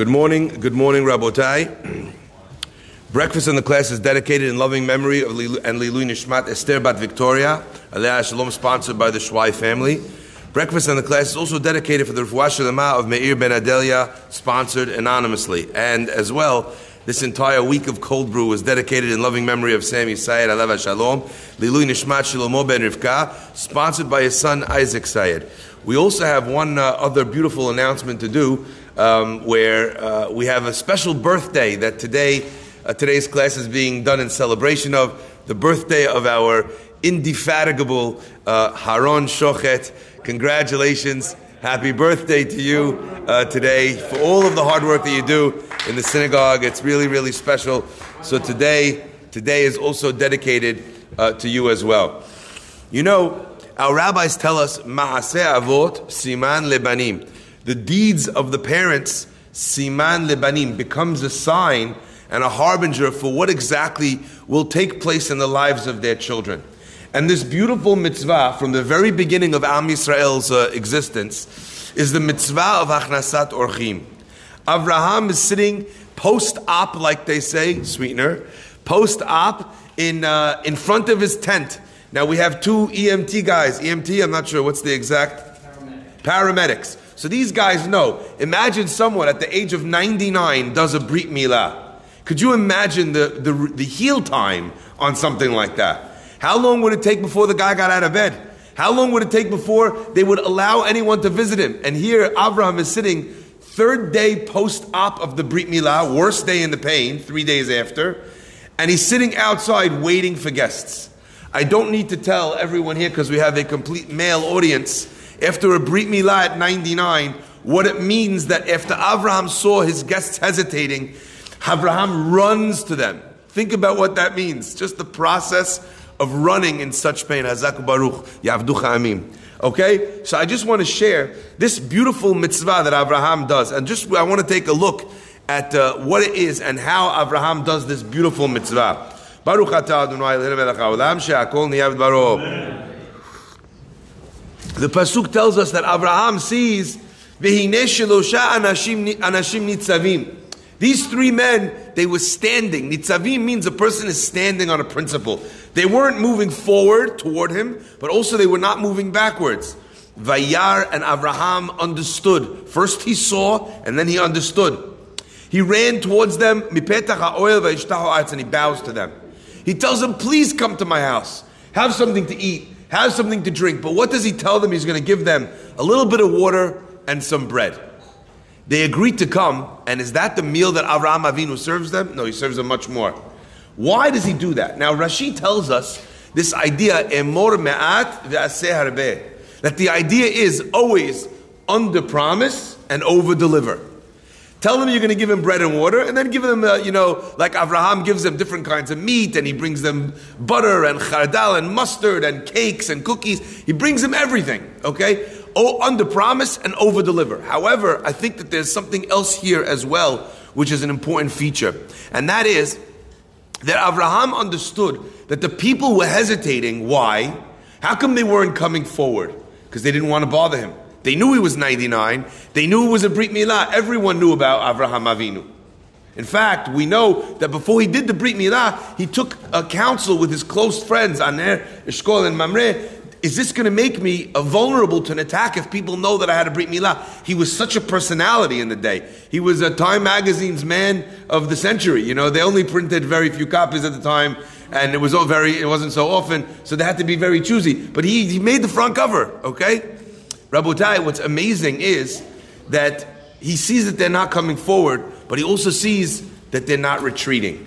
Good morning, good morning, Rabotai. Breakfast in the class is dedicated in loving memory of Lilu, and Lilu Nishmat Esther Bat Victoria, Alea Shalom, sponsored by the Shwai family. Breakfast in the class is also dedicated for the Refuah Shalema of Meir Ben Adelia, sponsored anonymously. And as well, this entire week of cold brew was dedicated in loving memory of Sami Sayed Aleva Shalom, Lilu Nishmat Shlomo Ben Rivka, sponsored by his son Isaac Sayed. We also have one uh, other beautiful announcement to do, um, where uh, we have a special birthday that today uh, today's class is being done in celebration of the birthday of our indefatigable uh, Haron Shochet. Congratulations. Happy birthday to you uh, today for all of the hard work that you do in the synagogue. It's really, really special. So today, today is also dedicated uh, to you as well. You know, our rabbis tell us, Ma'aseh Avot Siman Lebanim. The deeds of the parents, Siman Lebanim, becomes a sign and a harbinger for what exactly will take place in the lives of their children. And this beautiful mitzvah from the very beginning of Am Yisrael's uh, existence is the mitzvah of Achnasat Orchim. Avraham is sitting post-op, like they say, sweetener, post-op in, uh, in front of his tent. Now we have two EMT guys. EMT, I'm not sure what's the exact paramedics. paramedics. So these guys know. Imagine someone at the age of 99 does a brit milah. Could you imagine the, the, the heal time on something like that? How long would it take before the guy got out of bed? How long would it take before they would allow anyone to visit him? And here, Abraham is sitting third day post op of the Brit Milah, worst day in the pain, three days after, and he's sitting outside waiting for guests. I don't need to tell everyone here because we have a complete male audience. After a Brit Milah at 99, what it means that after Abraham saw his guests hesitating, Abraham runs to them. Think about what that means. Just the process of running in such pain. Baruch. Okay? So I just want to share this beautiful mitzvah that Abraham does. And just I want to take a look at uh, what it is and how Abraham does this beautiful mitzvah. Baruch atah Adonai baro. The pasuk tells us that Abraham sees anashim nitzavim. These three men, they were standing. Nitzavim means a person is standing on a principle. They weren't moving forward toward him, but also they were not moving backwards. Vayar and Abraham understood. First he saw, and then he understood. He ran towards them, and he bows to them. He tells them, please come to my house. Have something to eat. Have something to drink. But what does he tell them? He's going to give them a little bit of water and some bread. They agreed to come, and is that the meal that Avraham Avinu serves them? No, he serves them much more. Why does he do that? Now, Rashi tells us this idea, emor me'at that the idea is always under promise and over deliver. Tell them you're going to give them bread and water, and then give them, uh, you know, like Avraham gives them different kinds of meat, and he brings them butter and chardal and mustard and cakes and cookies. He brings them everything, okay? Oh, under promise and over deliver. However, I think that there's something else here as well, which is an important feature. And that is that Abraham understood that the people were hesitating. Why? How come they weren't coming forward? Because they didn't want to bother him. They knew he was 99. They knew it was a Brit Milah. Everyone knew about Avraham Avinu. In fact, we know that before he did the Brit Milah, he took a counsel with his close friends, Aner, Eshkol, and Mamre, is this going to make me vulnerable to an attack if people know that I had a Brit Milah? He was such a personality in the day. He was a Time Magazine's man of the century. You know, they only printed very few copies at the time, and it was all very, it wasn't so often, so they had to be very choosy. But he, he made the front cover, okay? Rabotai, what's amazing is that he sees that they're not coming forward, but he also sees that they're not retreating.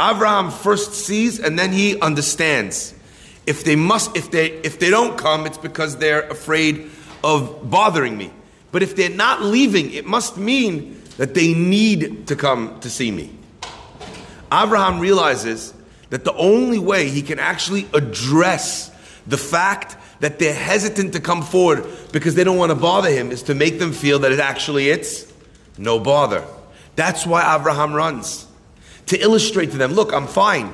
Abraham first sees and then he understands. If they must if they if they don't come it's because they're afraid of bothering me. But if they're not leaving it must mean that they need to come to see me. Abraham realizes that the only way he can actually address the fact that they're hesitant to come forward because they don't want to bother him is to make them feel that it actually it's no bother that's why abraham runs to illustrate to them look i'm fine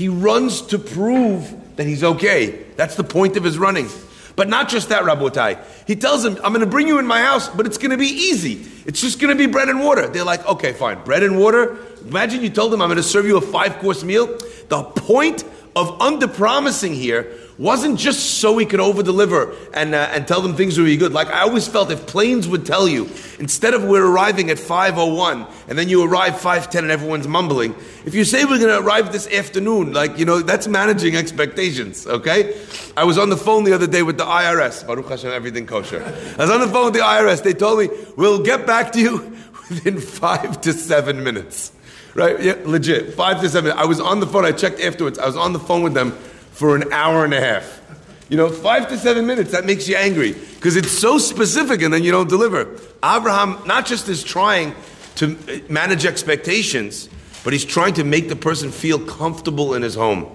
he runs to prove that he's okay. That's the point of his running. But not just that, Rabotai. He tells them, I'm going to bring you in my house, but it's going to be easy. It's just going to be bread and water. They're like, okay, fine. Bread and water. Imagine you told them, I'm going to serve you a five course meal. The point of under promising here wasn't just so he could over deliver and, uh, and tell them things would be good. Like I always felt if planes would tell you, instead of we're arriving at 5.01 and then you arrive 5.10 and everyone's mumbling, if you say we're going to arrive this afternoon, like, you know, that's managing expectations, okay? I was on the phone the other day with the IRS. Baruch Hashem, everything kosher. I was on the phone with the IRS. They told me, we'll get back to you within five to seven minutes. Right? Yeah, legit. Five to seven. I was on the phone. I checked afterwards. I was on the phone with them for an hour and a half. You know, five to seven minutes, that makes you angry because it's so specific and then you don't deliver. Abraham not just is trying to manage expectations, but he's trying to make the person feel comfortable in his home.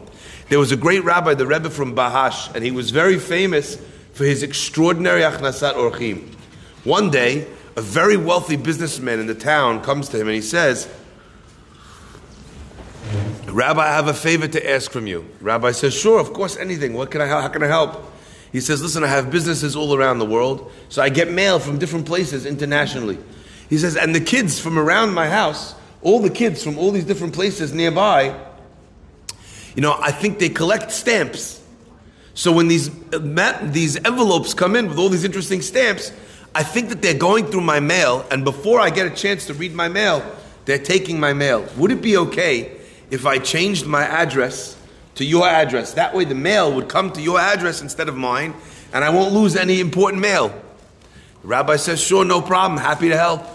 There was a great rabbi, the Rebbe from Bahash, and he was very famous for his extraordinary achnasat orchim. One day, a very wealthy businessman in the town comes to him and he says, Rabbi, I have a favor to ask from you. Rabbi says, Sure, of course, anything. What can I How can I help? He says, Listen, I have businesses all around the world, so I get mail from different places internationally. He says, And the kids from around my house, all the kids from all these different places nearby, you know, I think they collect stamps. So when these, uh, these envelopes come in with all these interesting stamps, I think that they're going through my mail, and before I get a chance to read my mail, they're taking my mail. Would it be okay if I changed my address to your address. That way the mail would come to your address instead of mine, and I won't lose any important mail. The rabbi says, Sure, no problem, happy to help.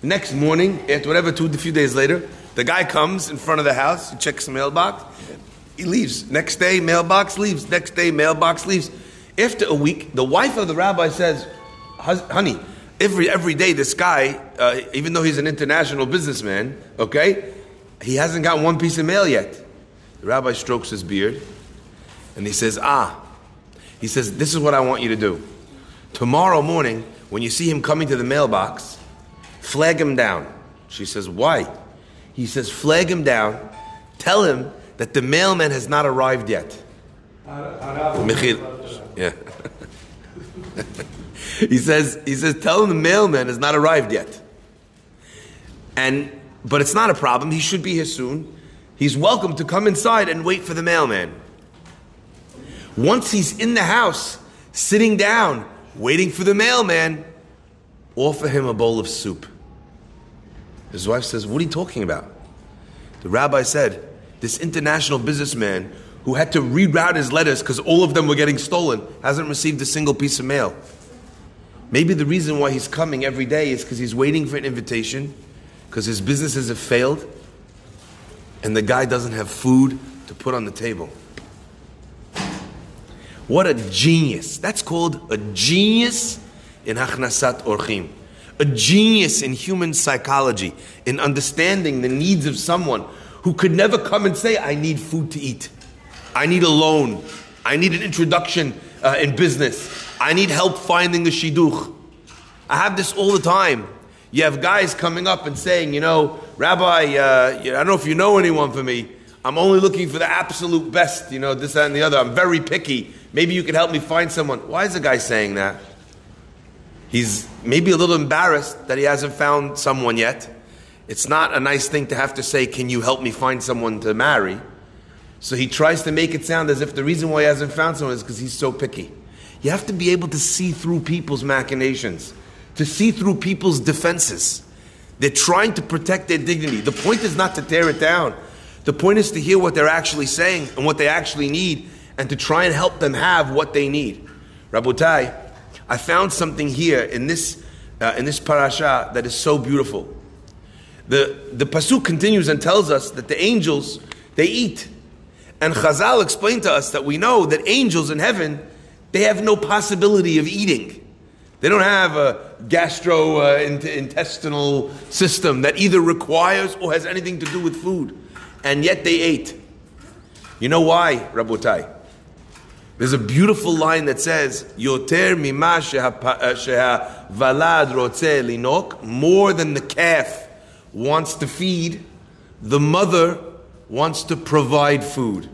The next morning, after whatever, two, a few days later, the guy comes in front of the house, he checks the mailbox, he leaves. Next day, mailbox leaves. Next day, mailbox leaves. After a week, the wife of the rabbi says, Honey, every, every day this guy, uh, even though he's an international businessman, okay, he hasn't got one piece of mail yet. The rabbi strokes his beard and he says, Ah, he says, This is what I want you to do. Tomorrow morning, when you see him coming to the mailbox, flag him down. She says, Why? He says, Flag him down. Tell him that the mailman has not arrived yet. Yeah. he says, he says, tell him the mailman has not arrived yet. And but it's not a problem. He should be here soon. He's welcome to come inside and wait for the mailman. Once he's in the house, sitting down, waiting for the mailman, offer him a bowl of soup. His wife says, What are you talking about? The rabbi said, This international businessman who had to reroute his letters because all of them were getting stolen hasn't received a single piece of mail. Maybe the reason why he's coming every day is because he's waiting for an invitation because his businesses have failed and the guy doesn't have food to put on the table. What a genius. That's called a genius in Hachnasat Orchim. A genius in human psychology, in understanding the needs of someone who could never come and say, I need food to eat. I need a loan. I need an introduction uh, in business. I need help finding a shidduch. I have this all the time. You have guys coming up and saying, you know, Rabbi, uh, I don't know if you know anyone for me. I'm only looking for the absolute best, you know, this, that, and the other. I'm very picky. Maybe you could help me find someone. Why is the guy saying that? He's maybe a little embarrassed that he hasn't found someone yet. It's not a nice thing to have to say, Can you help me find someone to marry? So he tries to make it sound as if the reason why he hasn't found someone is because he's so picky. You have to be able to see through people's machinations to see through people's defenses. They're trying to protect their dignity. The point is not to tear it down. The point is to hear what they're actually saying and what they actually need and to try and help them have what they need. Rabotai, I found something here in this, uh, in this parasha that is so beautiful. The, the pasuk continues and tells us that the angels, they eat. And Chazal explained to us that we know that angels in heaven, they have no possibility of eating. They don't have a gastrointestinal uh, system that either requires or has anything to do with food. And yet they ate. You know why, Rabotai? There's a beautiful line that says, Yoter mima valad rotze linok, more than the calf wants to feed, the mother wants to provide food.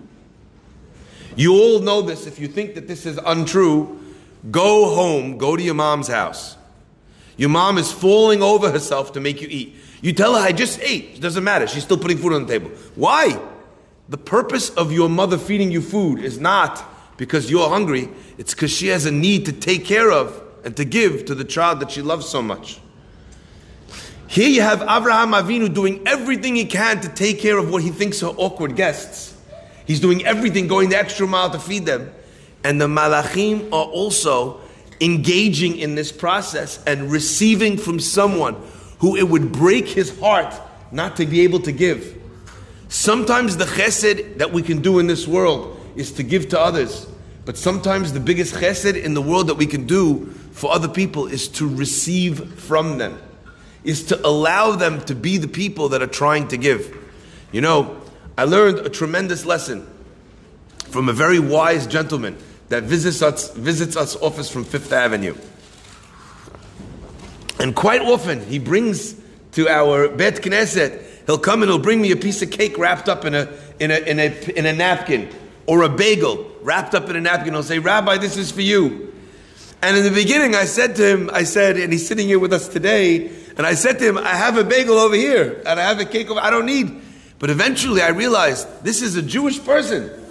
You all know this. If you think that this is untrue, go home, go to your mom's house. Your mom is falling over herself to make you eat. You tell her, I just ate. It doesn't matter. She's still putting food on the table. Why? The purpose of your mother feeding you food is not because you're hungry, it's because she has a need to take care of and to give to the child that she loves so much. Here you have Abraham Avinu doing everything he can to take care of what he thinks are awkward guests. He's doing everything, going the extra mile to feed them. And the Malachim are also engaging in this process and receiving from someone who it would break his heart not to be able to give. Sometimes the chesed that we can do in this world is to give to others. But sometimes the biggest chesed in the world that we can do for other people is to receive from them, is to allow them to be the people that are trying to give. You know, I learned a tremendous lesson from a very wise gentleman that visits us, visits us office from Fifth Avenue. And quite often he brings to our Bet Knesset, he'll come and he'll bring me a piece of cake wrapped up in a, in a, in a, in a napkin or a bagel wrapped up in a napkin. He'll say, Rabbi, this is for you. And in the beginning, I said to him, I said, and he's sitting here with us today, and I said to him, I have a bagel over here, and I have a cake over, I don't need. But eventually I realized this is a Jewish person.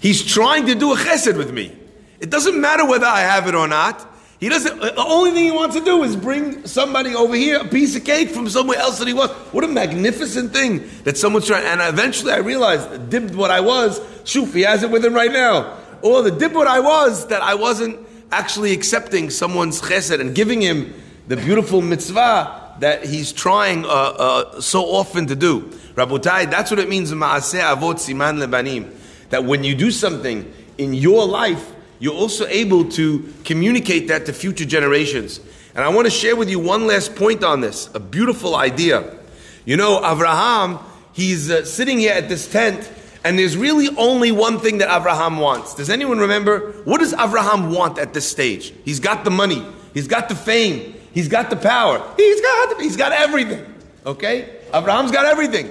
He's trying to do a chesed with me. It doesn't matter whether I have it or not. He doesn't. The only thing he wants to do is bring somebody over here a piece of cake from somewhere else that he wants. What a magnificent thing that someone's trying. And eventually, I realized, dipped what I was. Shuf, he has it with him right now. Or the dip what I was that I wasn't actually accepting someone's chesed and giving him the beautiful mitzvah that he's trying uh, uh, so often to do. Rabotai, that's what it means. Maaseh avot siman lebanim. That when you do something in your life you're also able to communicate that to future generations. And I want to share with you one last point on this, a beautiful idea. You know, Abraham, he's uh, sitting here at this tent, and there's really only one thing that Abraham wants. Does anyone remember? What does Abraham want at this stage? He's got the money, he's got the fame, he's got the power, he's got, he's got everything. Okay? Abraham's got everything.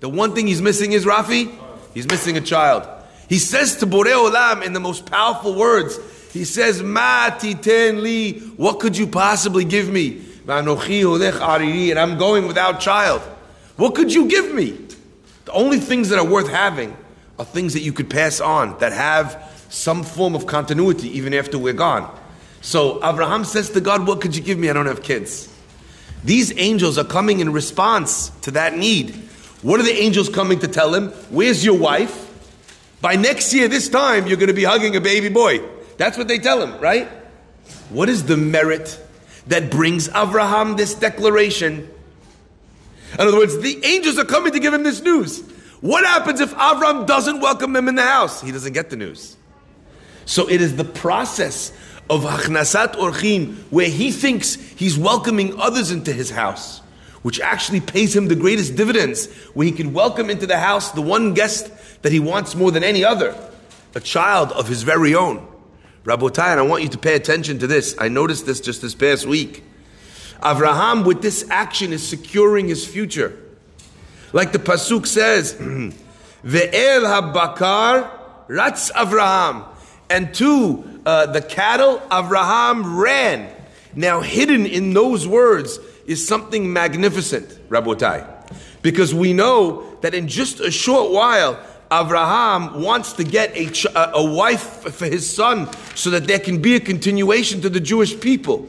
The one thing he's missing is Rafi, he's missing a child. He says to Borei Olam in the most powerful words, he says, Ma titen li, what could you possibly give me? And I'm going without child. What could you give me? The only things that are worth having are things that you could pass on, that have some form of continuity even after we're gone. So Abraham says to God, What could you give me? I don't have kids. These angels are coming in response to that need. What are the angels coming to tell him? Where's your wife? By next year, this time, you're going to be hugging a baby boy. That's what they tell him, right? What is the merit that brings Abraham this declaration? In other words, the angels are coming to give him this news. What happens if Avram doesn't welcome them in the house? He doesn't get the news. So it is the process of Hachnasat Orchim where he thinks he's welcoming others into his house, which actually pays him the greatest dividends, where he can welcome into the house the one guest that he wants more than any other, a child of his very own. Rabotai, and I want you to pay attention to this. I noticed this just this past week. Avraham, with this action, is securing his future. Like the Pasuk says, Ve'el habakar ratz Avraham. And to uh, the cattle, Avraham ran. Now, hidden in those words is something magnificent, Rabotai. Because we know that in just a short while, Abraham wants to get a, ch- a wife for his son so that there can be a continuation to the Jewish people.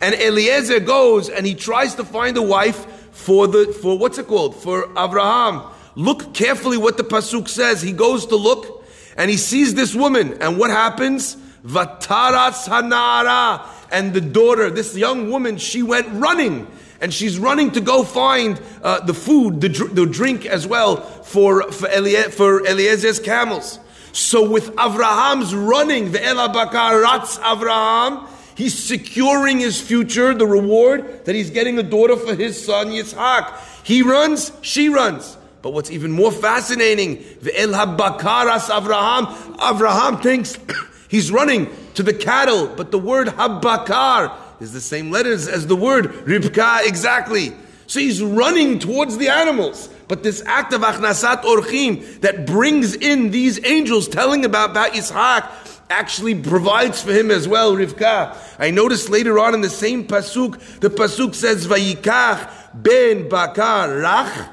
And Eliezer goes and he tries to find a wife for the for what's it called for Abraham. Look carefully what the pasuk says. He goes to look and he sees this woman, and what happens? Vataras hanara, and the daughter, this young woman, she went running and she's running to go find uh, the food, the, dr- the drink as well for, for, Elie- for Eliezer's camels. So with Avraham's running, the Elabakar Ratz Avraham, he's securing his future, the reward that he's getting a daughter for his son Yitzhak. He runs, she runs. But what's even more fascinating, the El Avraham, Avraham thinks he's running to the cattle, but the word Habakar is the same letters as the word Ribka exactly. So he's running towards the animals. but this act of achnasat orchim that brings in these angels telling about, about Yitzhak actually provides for him as well, Rivka. I noticed later on in the same pasuk, the pasuk says, Vayikach ben bakar rach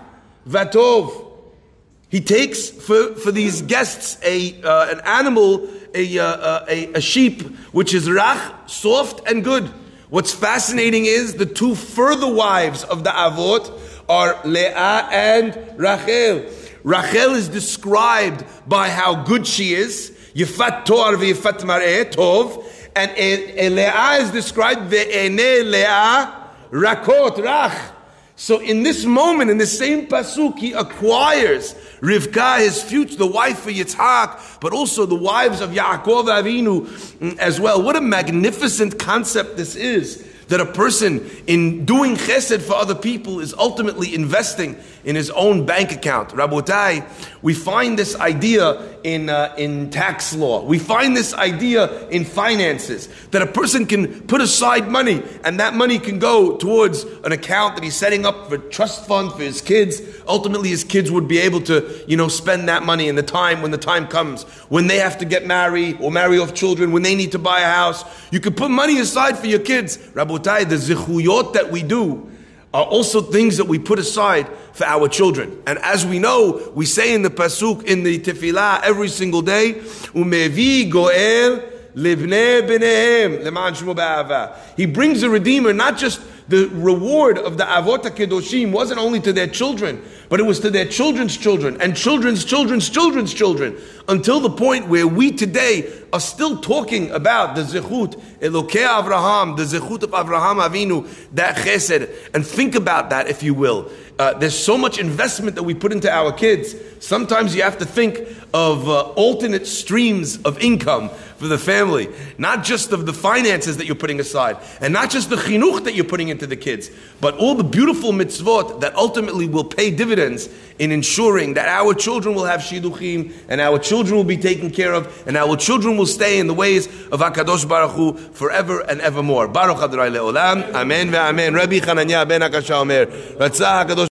vatov. He takes for, for these guests a, uh, an animal, a, uh, uh, a, a sheep, which is rach, soft and good. What's fascinating is the two further wives of the Avot are Leah and Rachel. Rachel is described by how good she is. Yifat Tor v'Yifat Mar'eh Tov. And Leah is described ve'ene Leah Rakot Rach. So in this moment, in the same pasuk, he acquires Rivka, his future, the wife of Yitzhak, but also the wives of Yaakov Avinu as well. What a magnificent concept this is that a person in doing chesed for other people is ultimately investing in his own bank account. Rabotai, we find this idea in, uh, in tax law. We find this idea in finances that a person can put aside money and that money can go towards an account that he's setting up for trust fund for his kids. Ultimately, his kids would be able to, you know, spend that money in the time when the time comes, when they have to get married or marry off children, when they need to buy a house. You could put money aside for your kids. Rabotai, the zichuyot that we do are also things that we put aside for our children. And as we know, we say in the pasuk in the tefillah every single day, "Umevi goel leman He brings a redeemer, not just the reward of the avot kedoshim wasn't only to their children, but it was to their children's children and children's children's children's children, until the point where we today are still talking about the zechut Elokei Avraham, the zechut of Avraham Avinu, that chesed, and think about that if you will. Uh, there's so much investment that we put into our kids. Sometimes you have to think of uh, alternate streams of income for the family, not just of the finances that you're putting aside, and not just the chinuch that you're putting into the kids, but all the beautiful mitzvot that ultimately will pay dividends in ensuring that our children will have shidduchim, and our children will be taken care of, and our children will stay in the ways of Hakadosh Baruch Hu forever and evermore. Baruch Adonai leolam. Amen ve'amen. Rabbi Chananya ben Akashya Omer.